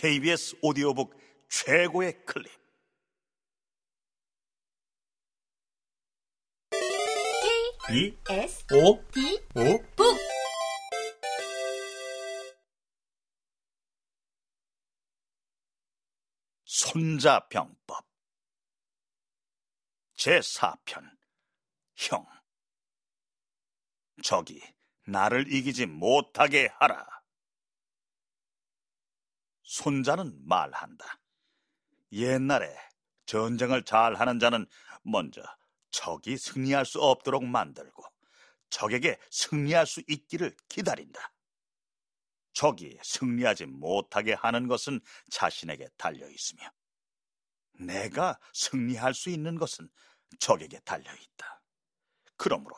KBS 오디오북 최고의 클립. 이 S 오 D 오북 손자병법. 제4편. 형. 적이 나를 이기지 못하게 하라 손자는 말한다 옛날에 전쟁을 잘하는 자는 먼저 적이 승리할 수 없도록 만들고 적에게 승리할 수 있기를 기다린다 적이 승리하지 못하게 하는 것은 자신에게 달려 있으며 내가 승리할 수 있는 것은 적에게 달려 있다. 그러므로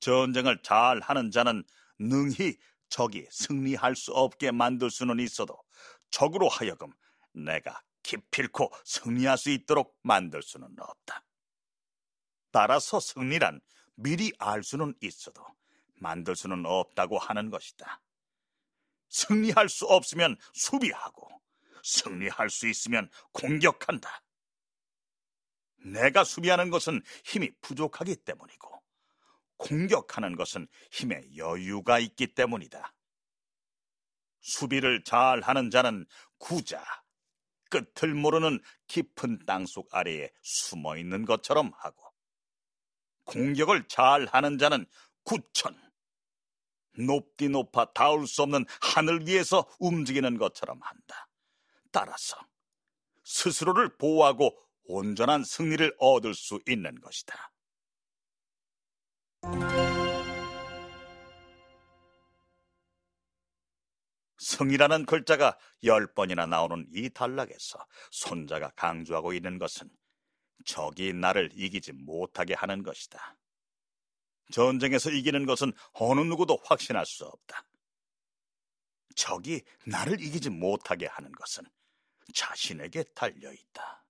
전쟁을 잘 하는 자는 능히 적이 승리할 수 없게 만들 수는 있어도 적으로 하여금 내가 기필코 승리할 수 있도록 만들 수는 없다. 따라서 승리란 미리 알 수는 있어도 만들 수는 없다고 하는 것이다. 승리할 수 없으면 수비하고 승리할 수 있으면 공격한다. 내가 수비하는 것은 힘이 부족하기 때문이고 공격하는 것은 힘의 여유가 있기 때문이다. 수비를 잘 하는 자는 구자, 끝을 모르는 깊은 땅속 아래에 숨어 있는 것처럼 하고 공격을 잘 하는 자는 구천, 높디 높아 닿을 수 없는 하늘 위에서 움직이는 것처럼 한다. 따라서 스스로를 보호하고 온전한 승리를 얻을 수 있는 것이다. 승이라는 글자가 열 번이나 나오는 이 단락에서 손자가 강조하고 있는 것은 적이 나를 이기지 못하게 하는 것이다. 전쟁에서 이기는 것은 어느 누구도 확신할 수 없다. 적이 나를 이기지 못하게 하는 것은 자신에게 달려 있다.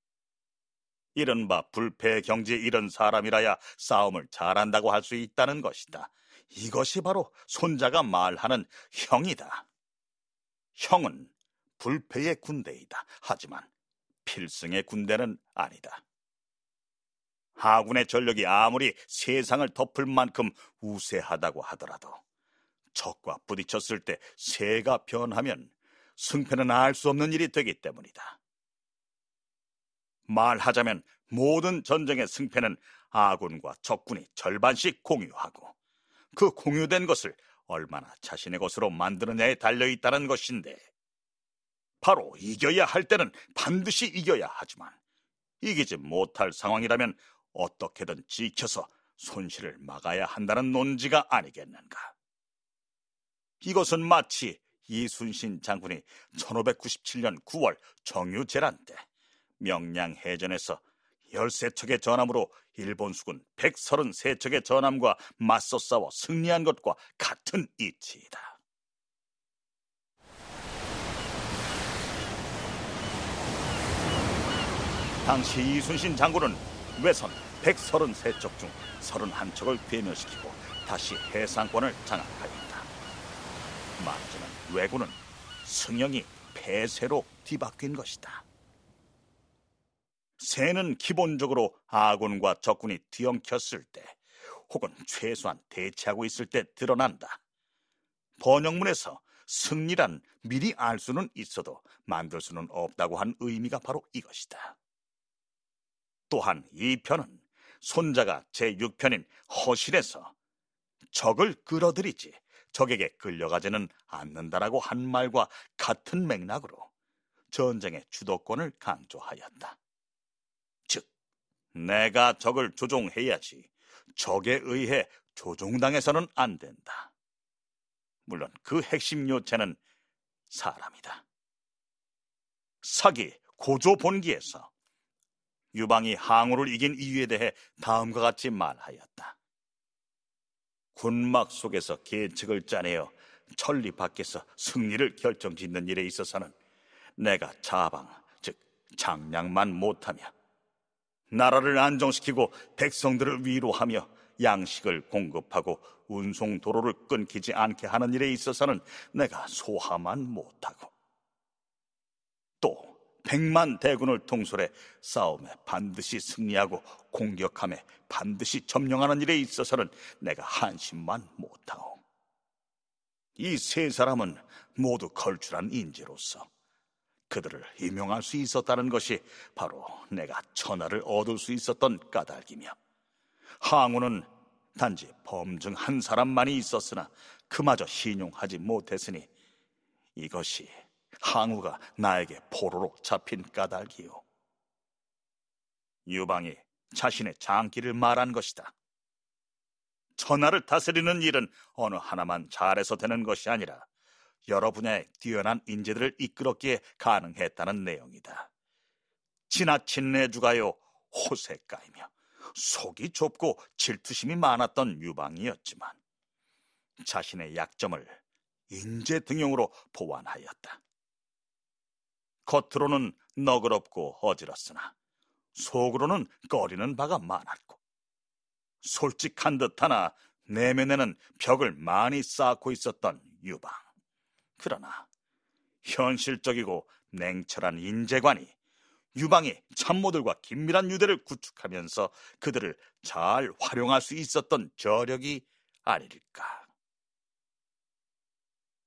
이른바 불패 경지에 이른 사람이라야 싸움을 잘한다고 할 수 있다는 것이다. 이것이 바로 손자가 말하는 형이다. 형은 불패의 군대이다. 하지만 필승의 군대는 아니다. 하군의 전력이 아무리 세상을 덮을 만큼 우세하다고 하더라도 적과 부딪혔을 때 새가 변하면 승패는 알 수 없는 일이 되기 때문이다. 말하자면 모든 전쟁의 승패는 아군과 적군이 절반씩 공유하고 그 공유된 것을 얼마나 자신의 것으로 만드느냐에 달려 있다는 것인데 바로 이겨야 할 때는 반드시 이겨야 하지만 이기지 못할 상황이라면 어떻게든 지켜서 손실을 막아야 한다는 논지가 아니겠는가. 이것은 마치 이순신 장군이 1597년 9월 정유재란 때 명량 해전에서 13척의 전함으로 일본 수군 133척의 전함과 맞서 싸워 승리한 것과 같은 이치이다. 당시 이순신 장군은 외선 133척 중 31척을 괴멸시키고 다시 해상권을 장악하였다. 말하자면 왜군은 승영이 폐쇄로 뒤바뀐 것이다. 새는 기본적으로 아군과 적군이 뒤엉켰을 때 혹은 최소한 대치하고 있을 때 드러난다. 번역문에서 승리란 미리 알 수는 있어도 만들 수는 없다고 한 의미가 바로 이것이다. 또한 이 편은 손자가 제6편인 허실에서 적을 끌어들이지 적에게 끌려가지는 않는다라고 한 말과 같은 맥락으로 전쟁의 주도권을 강조하였다. 즉, 내가 적을 조종해야지 적에 의해 조종당해서는 안 된다. 물론 그 핵심 요체는 사람이다. 사기 고조 본기에서 유방이 항우를 이긴 이유에 대해 다음과 같이 말하였다. 군막 속에서 계책을 짜내어 천리 밖에서 승리를 결정짓는 일에 있어서는 내가 자방, 즉 장량만 못하며 나라를 안정시키고 백성들을 위로하며 양식을 공급하고 운송 도로를 끊기지 않게 하는 일에 있어서는 내가 소화만 못하고 백만 대군을 통솔해 싸움에 반드시 승리하고 공격함에 반드시 점령하는 일에 있어서는 내가 한심만 못하오. 이 세 사람은 모두 걸출한 인재로서 그들을 임용할 수 있었다는 것이 바로 내가 천하를 얻을 수 있었던 까닭이며 항우는 단지 범증 한 사람만이 있었으나 그마저 신용하지 못했으니 이것이 항우가 나에게 포로로 잡힌 까닭이요. 유방이 자신의 장기를 말한 것이다. 천하를 다스리는 일은 어느 하나만 잘해서 되는 것이 아니라 여러 분야의 뛰어난 인재들을 이끌었기에 가능했다는 내용이다. 지나친 내주가요 호색가이며 속이 좁고 질투심이 많았던 유방이었지만 자신의 약점을 인재 등용으로 보완하였다. 겉으로는 너그럽고 어지럽으나 속으로는 꺼리는 바가 많았고 솔직한 듯하나 내면에는 벽을 많이 쌓고 있었던 유방. 그러나 현실적이고 냉철한 인재관이 유방의 참모들과 긴밀한 유대를 구축하면서 그들을 잘 활용할 수 있었던 저력이 아닐까.